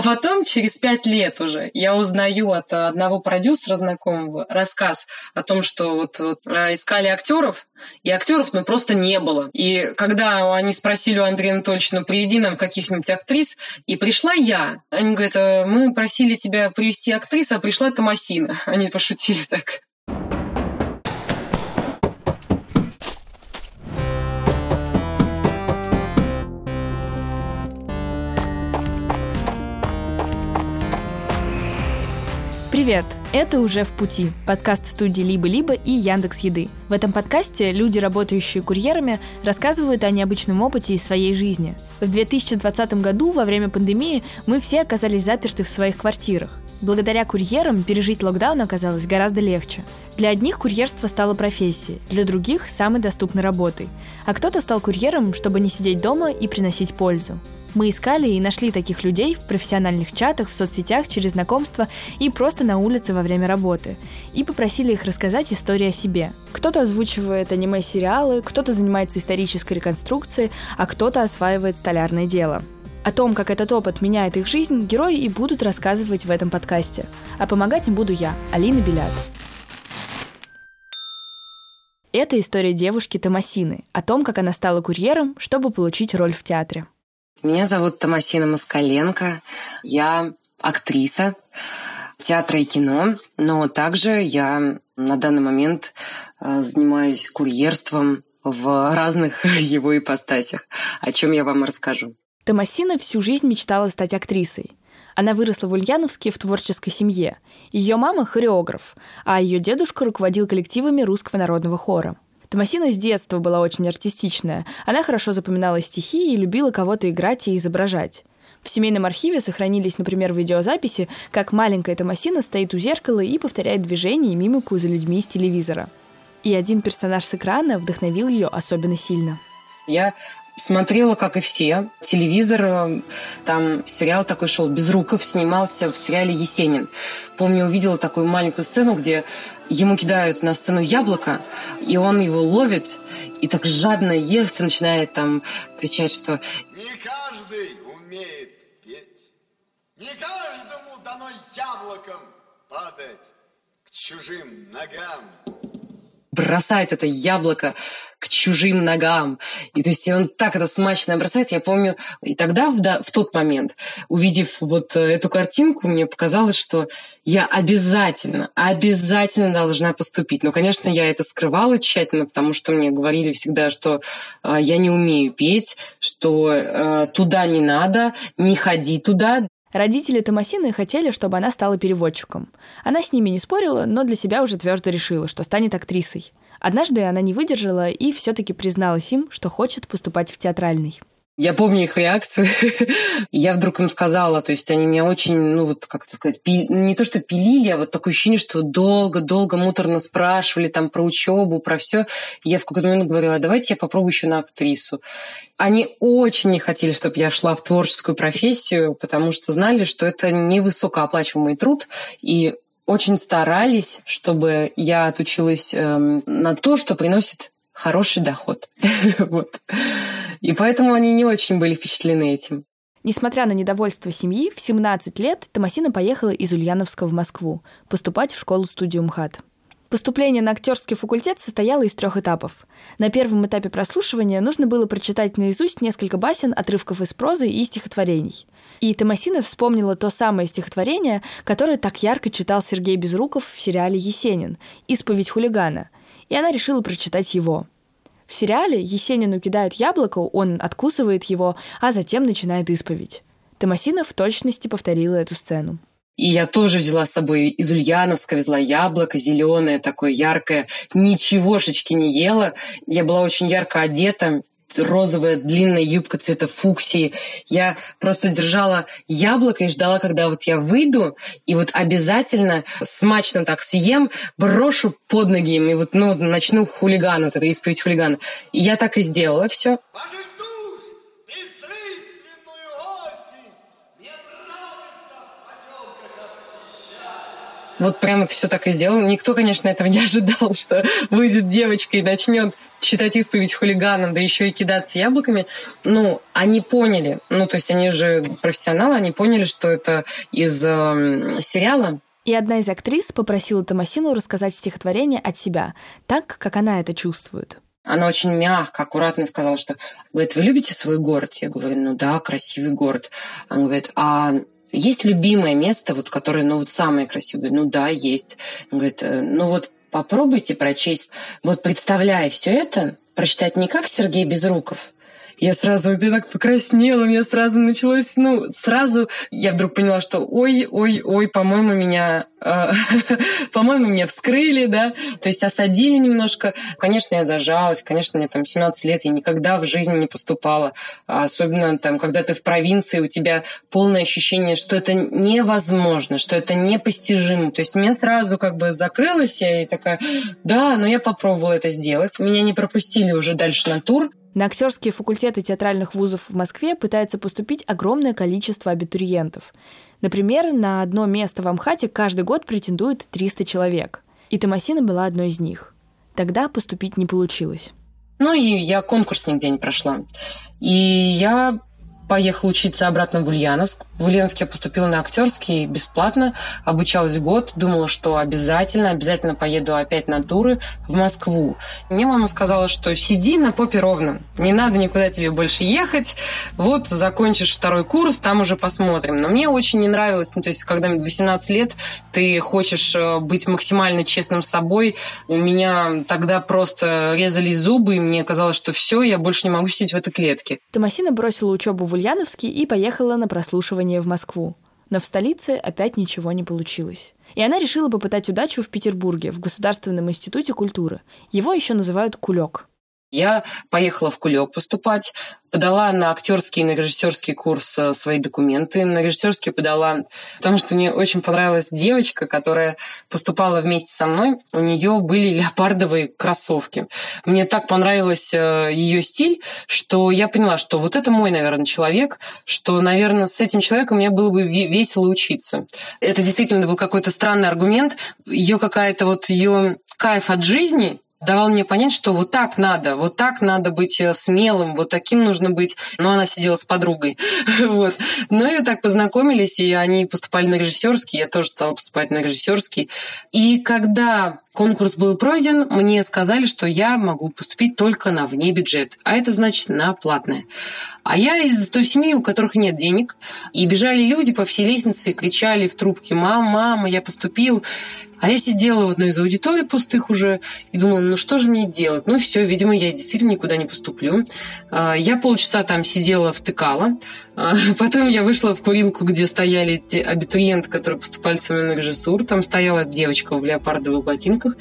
А потом, через пять лет уже, я узнаю от одного продюсера знакомого рассказ о том, что вот, вот э, искали актеров, и актеров, ну, просто не было. И когда они спросили у Андрея Анатольевича, ну, приведи нам каких-нибудь актрис, и пришла я. Они говорят, «Э, мы просили тебя привести актрис, а пришла Томасина. Они пошутили так. Привет! Это «Уже в пути» – подкаст студии «Либо-либо» и Яндекс Еды. В этом подкасте люди, работающие курьерами, рассказывают о необычном опыте из своей жизни. В 2020 году, во время пандемии, мы все оказались заперты в своих квартирах. Благодаря курьерам пережить локдаун оказалось гораздо легче. Для одних курьерство стало профессией, для других – самой доступной работой. А кто-то стал курьером, чтобы не сидеть дома и приносить пользу. Мы искали и нашли таких людей в профессиональных чатах, в соцсетях, через знакомства и просто на улице во время работы. И попросили их рассказать истории о себе. Кто-то озвучивает аниме-сериалы, кто-то занимается исторической реконструкцией, а кто-то осваивает столярное дело. О том, как этот опыт меняет их жизнь, герои и будут рассказывать в этом подкасте. А помогать им буду я, Алина Белят. Это история девушки Томасины, о том, как она стала курьером, чтобы получить роль в театре. Меня зовут Томасина Москаленко. Я актриса театра и кино, но также я на данный момент э, занимаюсь курьерством в разных его ипостасях, о чем я вам расскажу. Томасина всю жизнь мечтала стать актрисой. Она выросла в Ульяновске в творческой семье. Ее мама – хореограф, а ее дедушка руководил коллективами русского народного хора. Томасина с детства была очень артистичная. Она хорошо запоминала стихи и любила кого-то играть и изображать. В семейном архиве сохранились, например, видеозаписи, как маленькая Томасина стоит у зеркала и повторяет движения и мимику за людьми из телевизора. И один персонаж с экрана вдохновил ее особенно сильно. Я Смотрела, как и все, телевизор. Там сериал такой шел «Безруков» снимался в сериале «Есенин». Помню, увидела такую маленькую сцену, где ему кидают на сцену яблоко, и он его ловит, и так жадно ест, и начинает там кричать, что «Не каждый умеет петь, не каждому дано яблоком падать к чужим ногам» бросает это яблоко к чужим ногам. И то есть он так это смачно бросает. Я помню, и тогда, в, да, в тот момент, увидев вот э, эту картинку, мне показалось, что я обязательно, обязательно должна поступить. Но, конечно, я это скрывала тщательно, потому что мне говорили всегда, что э, я не умею петь, что э, туда не надо, не ходи туда. Родители Томасины хотели, чтобы она стала переводчиком. Она с ними не спорила, но для себя уже твердо решила, что станет актрисой. Однажды она не выдержала и все-таки призналась им, что хочет поступать в театральный. Я помню их реакцию. я вдруг им сказала, то есть они меня очень, ну вот, как сказать, пи... не то что пилили, а вот такое ощущение, что долго-долго муторно спрашивали там про учебу, про все. Я в какой-то момент говорила, давайте я попробую еще на актрису. Они очень не хотели, чтобы я шла в творческую профессию, потому что знали, что это невысокооплачиваемый труд, и очень старались, чтобы я отучилась эм, на то, что приносит хороший доход. вот. И поэтому они не очень были впечатлены этим. Несмотря на недовольство семьи, в 17 лет Томасина поехала из Ульяновска в Москву поступать в школу-студию МХАТ. Поступление на актерский факультет состояло из трех этапов. На первом этапе прослушивания нужно было прочитать наизусть несколько басен, отрывков из прозы и стихотворений. И Томасина вспомнила то самое стихотворение, которое так ярко читал Сергей Безруков в сериале «Есенин» «Исповедь хулигана», и она решила прочитать его – в сериале Есенину кидают яблоко, он откусывает его, а затем начинает исповедь. Томасина в точности повторила эту сцену. И я тоже взяла с собой из Ульяновска, везла яблоко зеленое, такое яркое, ничегошечки не ела. Я была очень ярко одета, розовая длинная юбка цвета фуксии. Я просто держала яблоко и ждала, когда вот я выйду, и вот обязательно смачно так съем, брошу под ноги им, и вот ну, начну хулиган, вот это исповедь хулигана. И я так и сделала все. Ваших вот прямо все так и сделал. Никто, конечно, этого не ожидал, что выйдет девочка и начнет читать исповедь хулиганам, да еще и кидаться яблоками. Ну, они поняли, ну, то есть они же профессионалы, они поняли, что это из э, сериала, и одна из актрис попросила Томасину рассказать стихотворение от себя, так, как она это чувствует. Она очень мягко, аккуратно сказала, что говорит, вы любите свой город? Я говорю, ну да, красивый город. Она говорит, а есть любимое место, вот, которое, ну, вот самое красивое? Ну да, есть. Он говорит, «Э, ну вот попробуйте прочесть, вот представляя все это, прочитать не как Сергей Безруков, я сразу, я так покраснела, у меня сразу началось, ну, сразу я вдруг поняла, что ой, ой, ой, по-моему, меня, э, по-моему, меня вскрыли, да, то есть осадили немножко. Конечно, я зажалась, конечно, мне там 17 лет, я никогда в жизни не поступала, особенно там, когда ты в провинции, у тебя полное ощущение, что это невозможно, что это непостижимо. То есть меня сразу как бы закрылась, я и такая, да, но я попробовала это сделать. Меня не пропустили уже дальше на тур, на актерские факультеты театральных вузов в Москве пытается поступить огромное количество абитуриентов. Например, на одно место в Амхате каждый год претендует 300 человек. И Томасина была одной из них. Тогда поступить не получилось. Ну и я конкурс нигде не прошла. И я поехала учиться обратно в Ульяновск. В Ульяновск я поступила на актерский бесплатно, обучалась год, думала, что обязательно, обязательно поеду опять на туры в Москву. Мне мама сказала, что сиди на попе ровно, не надо никуда тебе больше ехать, вот закончишь второй курс, там уже посмотрим. Но мне очень не нравилось, ну, то есть когда 18 лет, ты хочешь э, быть максимально честным с собой, у меня тогда просто резались зубы, и мне казалось, что все, я больше не могу сидеть в этой клетке. Томасина бросила учебу в Ульяновске и поехала на прослушивание в Москву. Но в столице опять ничего не получилось. И она решила попытать удачу в Петербурге, в Государственном институте культуры. Его еще называют «Кулек». Я поехала в Кулек поступать, подала на актерский и на режиссерский курс э, свои документы. На режиссерский подала, потому что мне очень понравилась девочка, которая поступала вместе со мной. У нее были леопардовые кроссовки. Мне так понравился э, ее стиль, что я поняла, что вот это мой, наверное, человек, что, наверное, с этим человеком мне было бы весело учиться. Это действительно был какой-то странный аргумент. Ее какая-то вот ее кайф от жизни давал мне понять, что вот так надо, вот так надо быть э, смелым, вот таким нужно быть. Но она сидела с подругой. вот. Ну и так познакомились, и они поступали на режиссерский, я тоже стала поступать на режиссерский. И когда конкурс был пройден, мне сказали, что я могу поступить только на вне бюджет, а это значит на платное. А я из той семьи, у которых нет денег, и бежали люди по всей лестнице и кричали в трубке «Мама, мама, я поступил». А я сидела в одной из аудиторий пустых уже и думала, ну что же мне делать? Ну все, видимо, я действительно никуда не поступлю. А, я полчаса там сидела, втыкала. А, потом я вышла в курилку, где стояли эти абитуриенты, которые поступали со мной на режиссуру. Там стояла девочка в леопардовых ботинках.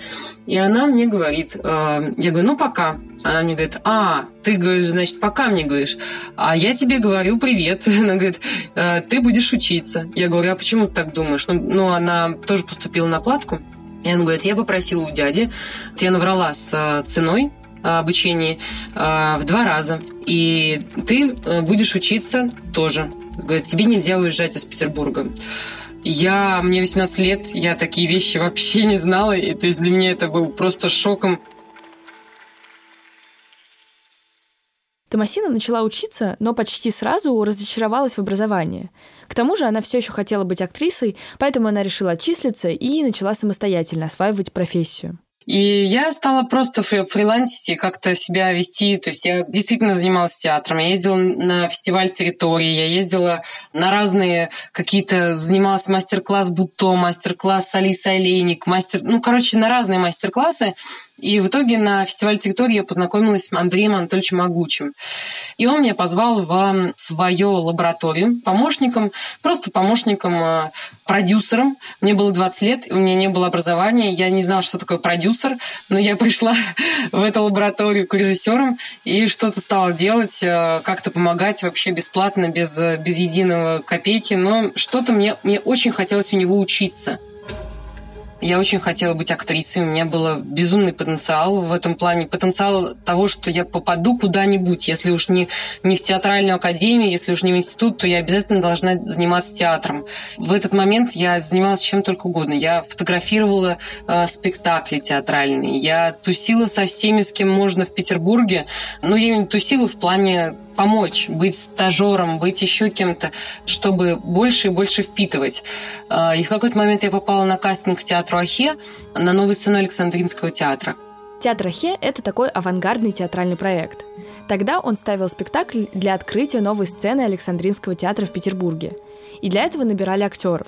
И она мне говорит, а, я говорю, ну пока. Она мне говорит, а, ты говоришь, значит, пока мне говоришь. А я тебе говорю привет. Она говорит, ты будешь учиться. Я говорю, а почему ты так думаешь? Ну, ну она тоже поступила на платку. И она говорит, я попросила у дяди, я наврала с ценой, обучения в два раза. И ты э, будешь учиться тоже. Говорит, тебе нельзя уезжать из Петербурга. Я, мне 18 лет, я такие вещи вообще не знала. И, то есть для меня это был просто шоком. Томасина начала учиться, но почти сразу разочаровалась в образовании. К тому же она все еще хотела быть актрисой, поэтому она решила отчислиться и начала самостоятельно осваивать профессию. И я стала просто фрилансить и как-то себя вести. То есть я действительно занималась театром. Я ездила на фестиваль территории, я ездила на разные какие-то... Занималась мастер-класс Буто, мастер-класс Алиса Олейник, мастер... Ну, короче, на разные мастер-классы. И в итоге на фестивале территории я познакомилась с Андреем Анатольевичем Могучим. И он меня позвал в свою лабораторию помощником, просто помощником, э, продюсером. Мне было 20 лет, у меня не было образования, я не знала, что такое продюсер, но я пришла в эту лабораторию к режиссерам и что-то стала делать, э, как-то помогать вообще бесплатно, без, без единого копейки, но что-то мне, мне очень хотелось у него учиться. Я очень хотела быть актрисой, у меня был безумный потенциал в этом плане. Потенциал того, что я попаду куда-нибудь. Если уж не, не в театральную академию, если уж не в институт, то я обязательно должна заниматься театром. В этот момент я занималась чем только угодно. Я фотографировала э, спектакли театральные, я тусила со всеми, с кем можно в Петербурге. Но я именно тусила в плане помочь, быть стажером, быть еще кем-то, чтобы больше и больше впитывать. А, и в какой-то момент я попала на кастинг к театру Ахе на новую сцену Александринского театра. Театр Ахе – это такой авангардный театральный проект. Тогда он ставил спектакль для открытия новой сцены Александринского театра в Петербурге. И для этого набирали актеров.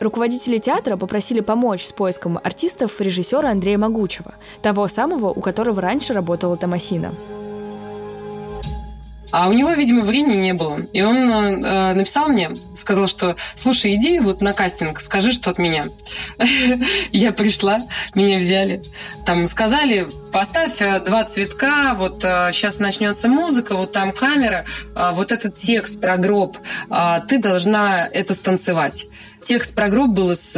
Руководители театра попросили помочь с поиском артистов режиссера Андрея Могучего, того самого, у которого раньше работала Томасина. А у него, видимо, времени не было. И он э, написал мне, сказал, что слушай, иди вот на кастинг, скажи, что от меня. Я пришла, меня взяли. Там сказали, поставь э, два цветка, вот сейчас э, начнется музыка, вот там камера, вот этот текст про гроб, ты должна это станцевать. Текст про гроб был из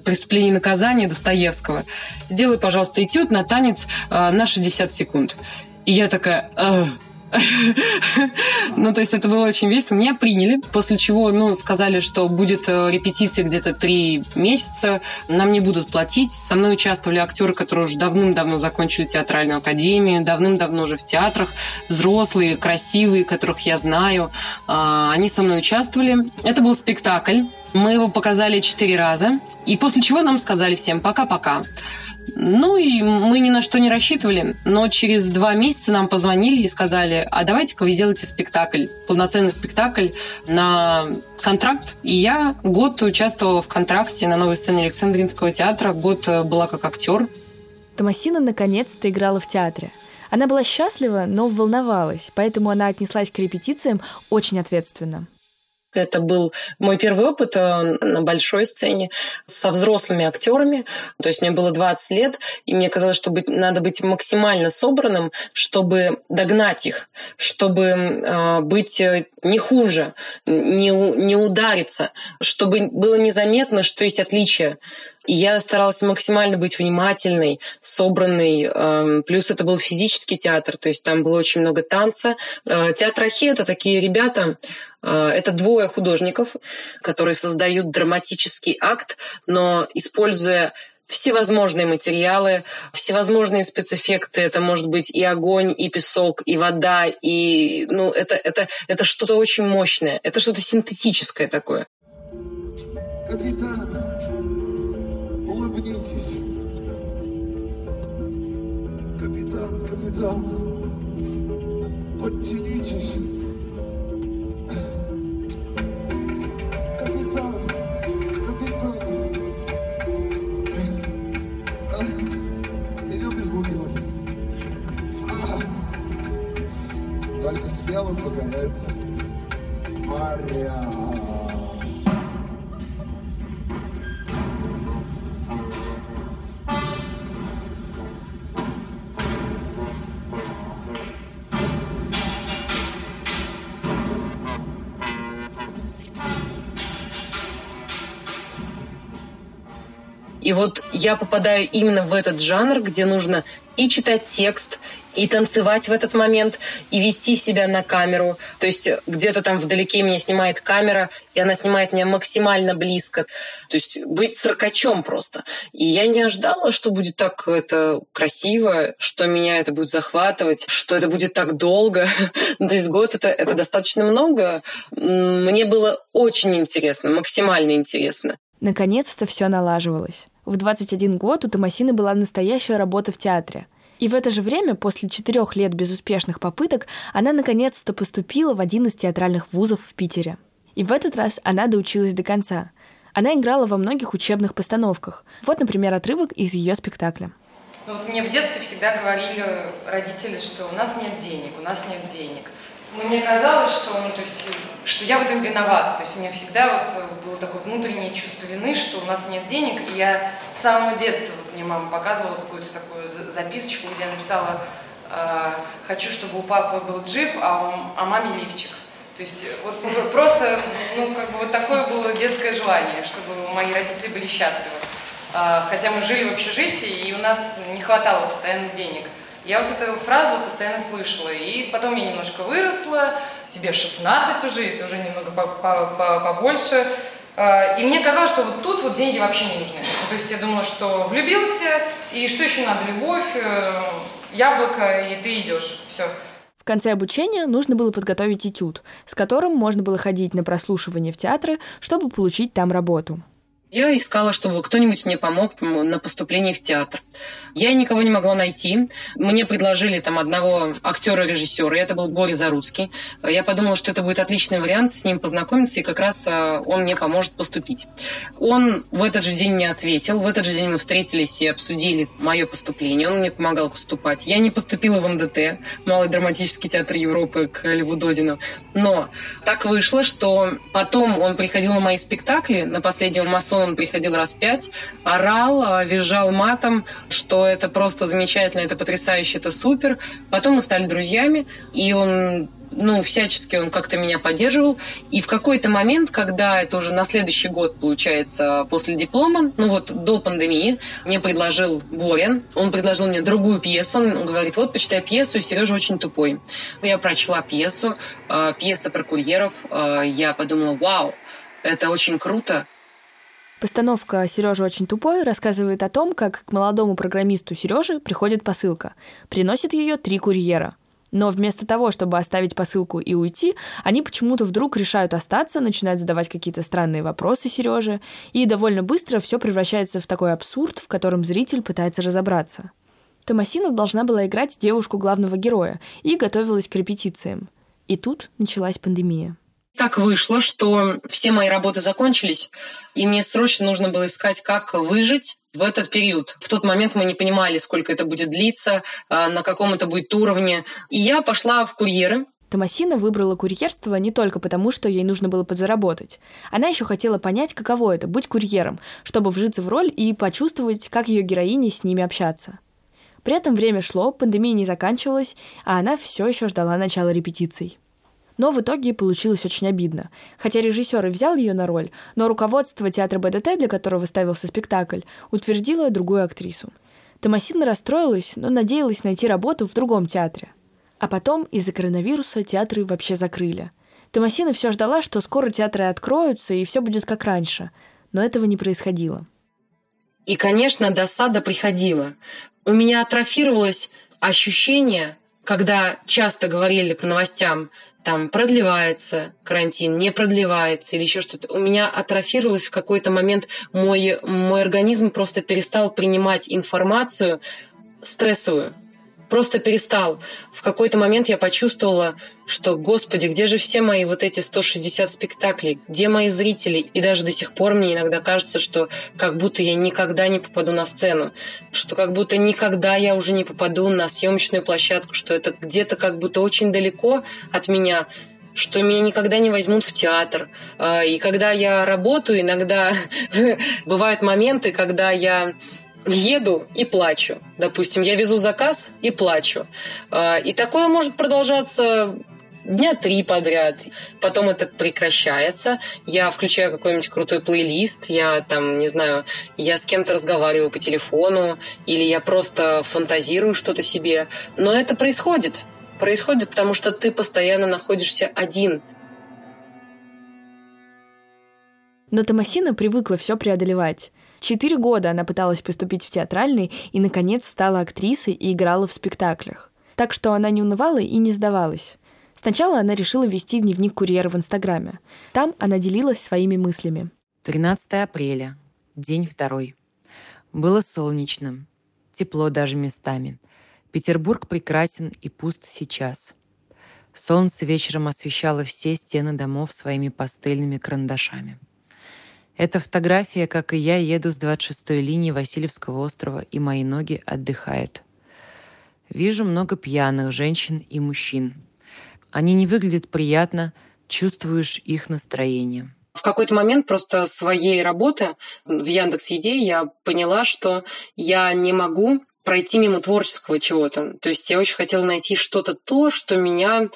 «Преступление и наказание» Достоевского. Сделай, пожалуйста, этюд на танец э, на 60 секунд. И я такая... Ну, то есть это было очень весело. Меня приняли, после чего, ну, сказали, что будет э, репетиция где-то три месяца, нам не будут платить. Со мной участвовали актеры, которые уже давным-давно закончили театральную академию, давным-давно уже в театрах, взрослые, красивые, которых я знаю. А, они со мной участвовали. Это был спектакль. Мы его показали четыре раза. И после чего нам сказали всем «пока-пока». Ну и мы ни на что не рассчитывали, но через два месяца нам позвонили и сказали, а давайте-ка вы сделаете спектакль, полноценный спектакль на контракт. И я год участвовала в контракте на новой сцене Александринского театра, год э, была как актер. Томасина наконец-то играла в театре. Она была счастлива, но волновалась, поэтому она отнеслась к репетициям очень ответственно. Это был мой первый опыт э, на большой сцене со взрослыми актерами. То есть мне было 20 лет, и мне казалось, что быть, надо быть максимально собранным, чтобы догнать их, чтобы э, быть э, не хуже, не, не удариться, чтобы было незаметно, что есть отличия. Я старалась максимально быть внимательной, собранной. Эм, плюс это был физический театр, то есть там было очень много танца. Театр Ахи — это такие ребята, Э, это двое художников, которые создают драматический акт, но используя всевозможные материалы, всевозможные спецэффекты. Это может быть и огонь, и песок, и вода, и ну это это это что-то очень мощное. Это что-то синтетическое такое. Капитан, Капитан, капитан, подтянитесь. смелым покоряется моря. И вот я попадаю именно в этот жанр, где нужно и читать текст, и танцевать в этот момент, и вести себя на камеру. То есть где-то там вдалеке меня снимает камера, и она снимает меня максимально близко. То есть быть циркачом просто. И я не ожидала, что будет так это красиво, что меня это будет захватывать, что это будет так долго. То есть год это, это достаточно много. Мне было очень интересно, максимально интересно. Наконец-то все налаживалось. В 21 год у Томасины была настоящая работа в театре – и в это же время, после четырех лет безуспешных попыток, она наконец-то поступила в один из театральных вузов в Питере. И в этот раз она доучилась до конца. Она играла во многих учебных постановках. Вот, например, отрывок из ее спектакля. Ну, вот мне в детстве всегда говорили родители, что у нас нет денег, у нас нет денег мне казалось, что, ну, то есть, что я в этом виновата. То есть у меня всегда вот было такое внутреннее чувство вины, что у нас нет денег. И я с самого детства, вот мне мама показывала какую-то такую записочку, где я написала э, «Хочу, чтобы у папы был джип, а у а маме лифчик». То есть вот просто, ну, как бы вот такое было детское желание, чтобы мои родители были счастливы. Хотя мы жили в общежитии, и у нас не хватало постоянно денег. Я вот эту фразу постоянно слышала, и потом я немножко выросла, тебе 16 уже, и ты уже немного побольше, а, и мне казалось, что вот тут вот деньги вообще не нужны. То есть я думала, что влюбился, и что еще надо? Любовь, э, яблоко, и ты идешь. Все. В конце обучения нужно было подготовить этюд, с которым можно было ходить на прослушивание в театры, чтобы получить там работу. Я искала, чтобы кто-нибудь мне помог на поступление в театр. Я никого не могла найти. Мне предложили там одного актера-режиссера, это был Боря Заруцкий. Я подумала, что это будет отличный вариант с ним познакомиться, и как раз а, он мне поможет поступить. Он в этот же день не ответил. В этот же день мы встретились и обсудили мое поступление. Он мне помогал поступать. Я не поступила в МДТ, Малый драматический театр Европы, к Льву Додину. Но так вышло, что потом он приходил на мои спектакли, на последнем массовом он приходил раз пять, орал, а, визжал матом, что это просто замечательно, это потрясающе, это супер. Потом мы стали друзьями, и он ну, всячески он как-то меня поддерживал. И в какой-то момент, когда это уже на следующий год, получается, после диплома, ну вот до пандемии, мне предложил Борин, он предложил мне другую пьесу, он говорит, вот, почитай пьесу, Сережа очень тупой. Я прочла пьесу, э, пьеса про курьеров, э, я подумала, вау, это очень круто, Постановка «Сережа очень тупой» рассказывает о том, как к молодому программисту Сереже приходит посылка. Приносит ее три курьера. Но вместо того, чтобы оставить посылку и уйти, они почему-то вдруг решают остаться, начинают задавать какие-то странные вопросы Сереже, и довольно быстро все превращается в такой абсурд, в котором зритель пытается разобраться. Томасина должна была играть девушку главного героя и готовилась к репетициям. И тут началась пандемия. Так вышло, что все мои работы закончились, и мне срочно нужно было искать, как выжить в этот период. В тот момент мы не понимали, сколько это будет длиться, а, на каком это будет уровне. И я пошла в курьеры, Томасина выбрала курьерство не только потому, что ей нужно было подзаработать. Она еще хотела понять, каково это — быть курьером, чтобы вжиться в роль и почувствовать, как ее героини с ними общаться. При этом время шло, пандемия не заканчивалась, а она все еще ждала начала репетиций. Но в итоге получилось очень обидно. Хотя режиссер и взял ее на роль, но руководство театра БДТ, для которого ставился спектакль, утвердило другую актрису. Томасина расстроилась, но надеялась найти работу в другом театре. А потом из-за коронавируса театры вообще закрыли. Томасина все ждала, что скоро театры откроются и все будет как раньше, но этого не происходило. И, конечно, досада приходила. У меня атрофировалось ощущение, когда часто говорили по новостям, там продлевается карантин, не продлевается или еще что-то. У меня атрофировалось в какой-то момент, мой, мой организм просто перестал принимать информацию стрессовую просто перестал. В какой-то момент я почувствовала, что, господи, где же все мои вот эти 160 спектаклей? Где мои зрители? И даже до сих пор мне иногда кажется, что как будто я никогда не попаду на сцену, что как будто никогда я уже не попаду на съемочную площадку, что это где-то как будто очень далеко от меня, что меня никогда не возьмут в театр. А, и когда я работаю, иногда бывают моменты, когда я еду и плачу. Допустим, я везу заказ и плачу. А, и такое может продолжаться дня три подряд. Потом это прекращается. Я включаю какой-нибудь крутой плейлист, я там, не знаю, я с кем-то разговариваю по телефону, или я просто фантазирую что-то себе. Но это происходит. Происходит, потому что ты постоянно находишься один. Но Томасина привыкла все преодолевать. Четыре года она пыталась поступить в театральный и, наконец, стала актрисой и играла в спектаклях. Так что она не унывала и не сдавалась. Сначала она решила вести дневник курьера в Инстаграме. Там она делилась своими мыслями. 13 апреля. День второй. Было солнечным. Тепло даже местами. Петербург прекрасен и пуст сейчас. Солнце вечером освещало все стены домов своими пастельными карандашами. Эта фотография, как и я, еду с 26-й линии Васильевского острова, и мои ноги отдыхают. Вижу много пьяных женщин и мужчин. Они не выглядят приятно, чувствуешь их настроение. В какой-то момент просто своей работы в Яндекс Еде я поняла, что я не могу пройти мимо творческого чего-то. То есть я очень хотела найти что-то то, что меня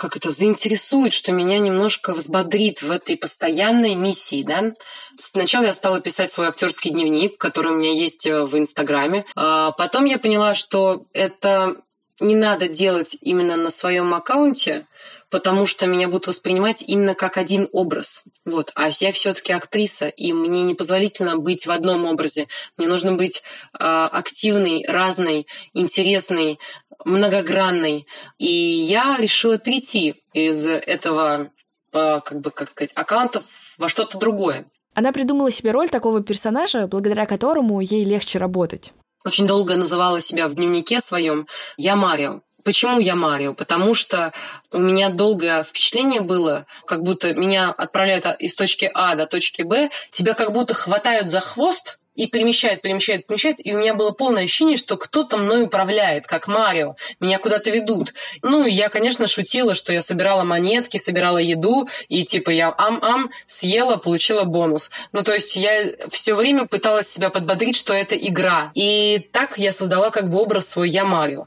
как это заинтересует, что меня немножко взбодрит в этой постоянной миссии, да. Сначала я стала писать свой актерский дневник, который у меня есть э, в Инстаграме. А потом я поняла, что это не надо делать именно на своем аккаунте, потому что меня будут воспринимать именно как один образ. Вот. А я все-таки актриса, и мне не позволительно быть в одном образе. Мне нужно быть э, активной, разной, интересной, многогранной. И я решила перейти из этого, э, как бы, как сказать, аккаунтов во что-то другое. Она придумала себе роль такого персонажа, благодаря которому ей легче работать. Очень долго называла себя в дневнике своем «Я Марио». Почему я Марио? Потому что у меня долгое впечатление было, как будто меня отправляют из точки А до точки Б, тебя как будто хватают за хвост, и перемещает, перемещает, перемещает, и у меня было полное ощущение, что кто-то мной управляет, как Марио, меня куда-то ведут. Ну, я, конечно, шутила, что я собирала монетки, собирала еду, и типа я ам-ам съела, получила бонус. Ну, то есть я все время пыталась себя подбодрить, что это игра. И так я создала как бы образ свой «Я Марио».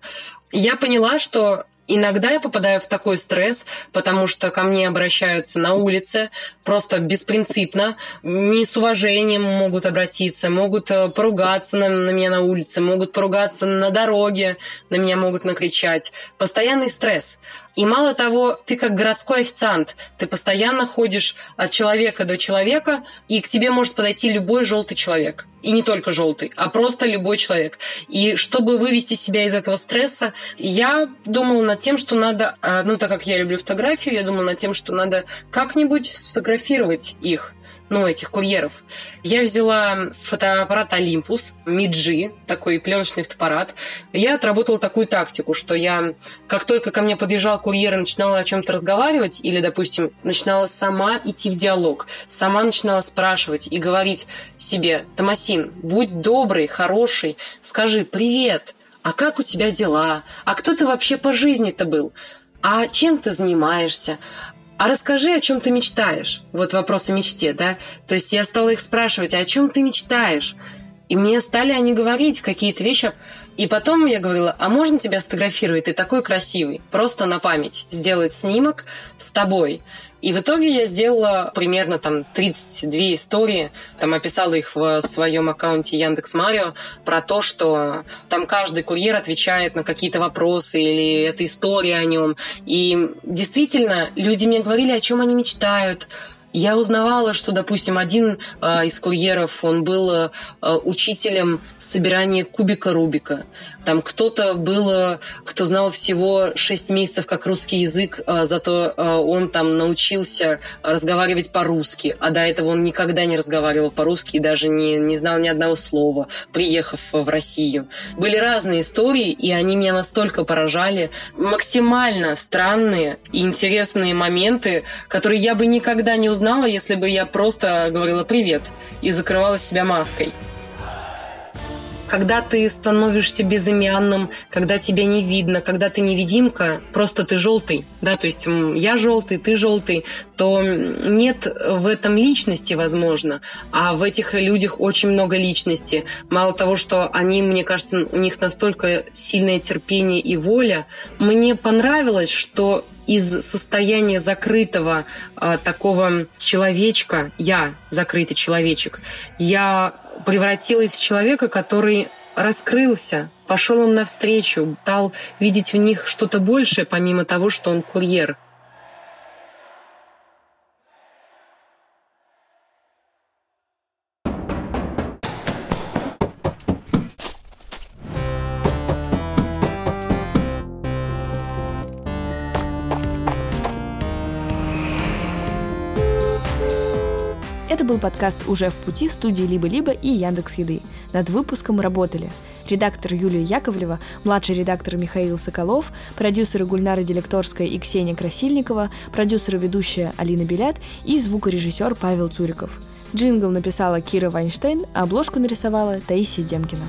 Я поняла, что Иногда я попадаю в такой стресс, потому что ко мне обращаются на улице, просто беспринципно, не с уважением могут обратиться, могут э, поругаться на, на меня на улице, могут поругаться на дороге, на меня могут накричать. Постоянный стресс. И мало того, ты как городской официант, ты постоянно ходишь от человека до человека, и к тебе может подойти любой желтый человек. И не только желтый, а просто любой человек. И чтобы вывести себя из этого стресса, я думала над тем, что надо, а, ну так как я люблю фотографию, я думала над тем, что надо как-нибудь сфотографировать их ну, этих курьеров. Я взяла фотоаппарат Olympus, Миджи, такой пленочный фотоаппарат. Я отработала такую тактику, что я, как только ко мне подъезжал курьер и начинала о чем-то разговаривать, или, допустим, начинала сама идти в диалог, сама начинала спрашивать и говорить себе, Томасин, будь добрый, хороший, скажи «Привет», а как у тебя дела? А кто ты вообще по жизни-то был? А чем ты занимаешься? А расскажи, о чем ты мечтаешь. Вот вопрос о мечте, да? То есть я стала их спрашивать, а о чем ты мечтаешь? И мне стали они говорить какие-то вещи. И потом я говорила, а можно тебя сфотографировать? Ты такой красивый. Просто на память. Сделать снимок с тобой. И в итоге я сделала примерно там 32 истории, там описала их в своем аккаунте Яндекс Марио про то, что там каждый курьер отвечает на какие-то вопросы или это история о нем. И действительно, люди мне говорили, о чем они мечтают, я узнавала, что, допустим, один э, из курьеров, он был э, учителем собирания кубика Рубика. Там кто-то был, кто знал всего 6 месяцев как русский язык, э, зато э, он там научился разговаривать по-русски, а до этого он никогда не разговаривал по-русски и даже не, не знал ни одного слова, приехав в Россию. Были разные истории, и они меня настолько поражали. Максимально странные и интересные моменты, которые я бы никогда не узнала, если бы я просто говорила «привет» и закрывала себя маской когда ты становишься безымянным, когда тебя не видно, когда ты невидимка, просто ты желтый, да, то есть я желтый, ты желтый, то нет в этом личности, возможно, а в этих людях очень много личности. Мало того, что они, мне кажется, у них настолько сильное терпение и воля, мне понравилось, что из состояния закрытого э, такого человечка, я закрытый человечек, я превратилась в человека, который раскрылся, пошел им навстречу, стал видеть в них что-то большее, помимо того, что он курьер. Был подкаст «Уже в пути» студии «Либо-либо» и Яндекс Еды. Над выпуском работали редактор Юлия Яковлева, младший редактор Михаил Соколов, продюсеры Гульнара Делекторская и Ксения Красильникова, продюсеры ведущая Алина Белят и звукорежиссер Павел Цуриков. Джингл написала Кира Вайнштейн, а обложку нарисовала Таисия Демкина.